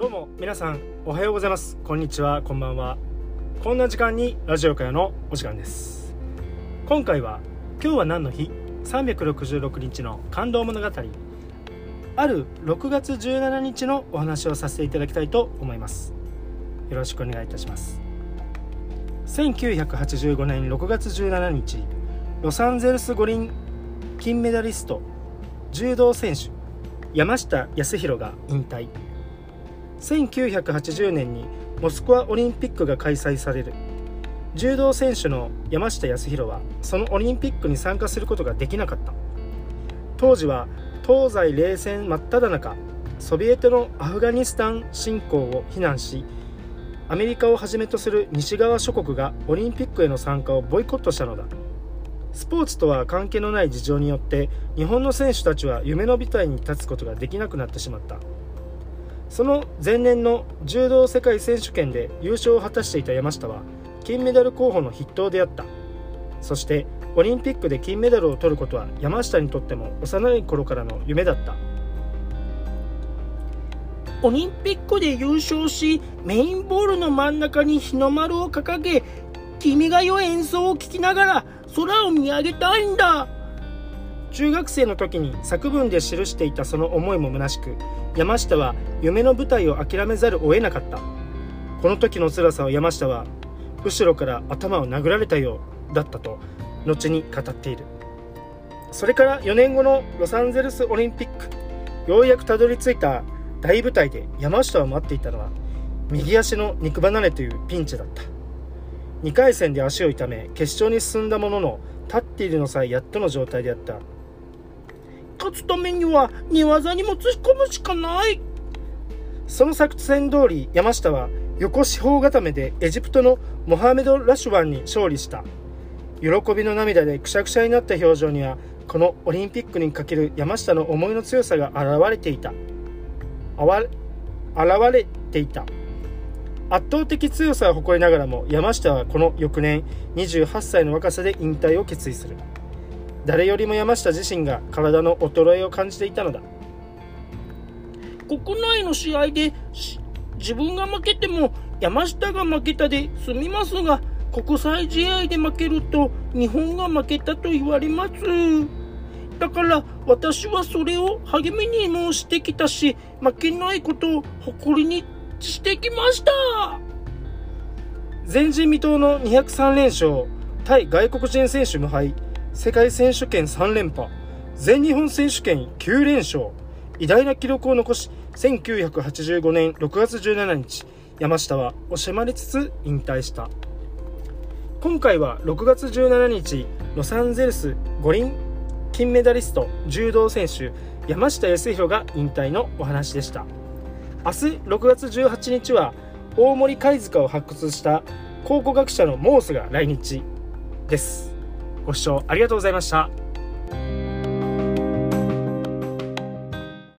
どうも皆さんおはようございます。こんにちは。こんばんは。こんな時間にラジオ会のお時間です。今回は今日は何の日？366日の感動物語。ある6月17日のお話をさせていただきたいと思います。よろしくお願いいたします。1985年6月17日ロサンゼルス五輪金メダリスト柔道選手山下康弘が引退。1980年にモスクワオリンピックが開催される。柔道選手の山下康弘はそのオリンピックに参加することができなかった。当時は東西冷戦真っ只中ソビエトのアフガニスタン侵攻を非難しアメリカをはじめとする西側諸国がオリンピックへの参加をボイコットしたのだ。スポーツとは関係のない事情によって日本の選手たちは夢の舞台に立つことができなくなってしまった。その前年の柔道世界選手権で優勝を果たしていた山下は金メダル候補の筆頭であった。そしてオリンピックで金メダルを取ることは山下にとっても幼い頃からの夢だった。オリンピックで優勝しメインボールの真ん中に日の丸を掲げ「君が代」演奏を聴きながら空を見上げたいんだ。中学生の時に作文で記していたその思いも虚しく山下は夢の舞台を諦めざるを得なかった。この時の辛さを山下は後ろから頭を殴られたようだったと後に語っている。それから4年後のロサンゼルスオリンピックようやくたどり着いた大舞台で山下を待っていたのは右足の肉離れというピンチだった。2回戦で足を痛め決勝に進んだものの立っているのさえやっとの状態であった。勝つためには寝技にも突っ込むしかない。その作戦通り山下は横四方固めでエジプトのモハメド・ラシュワンに勝利した。喜びの涙でくしゃくしゃになった表情にはこのオリンピックにかける山下の思いの強さが現れていた。現れていた。圧倒的強さを誇りながらも山下はこの翌年28歳の若さで引退を決意する。誰よりも山下自身が体の衰えを感じていたのだ。国内の試合で自分が負けても山下が負けたで済みますが国際試合で負けると日本が負けたと言われます。だから私はそれを励みにもしてきたし負けないことを誇りにしてきました。前人未到の203連勝対外国人選手無敗。世界選手権3連覇。全日本選手権9連勝。偉大な記録を残し1985年6月17日山下は惜しまれつつ引退した。今回は6月17日ロサンゼルス五輪金メダリスト柔道選手山下康弘が引退のお話でした。明日6月18日は大森貝塚を発掘した考古学者のモースが来日です。ご視聴ありがとうございました。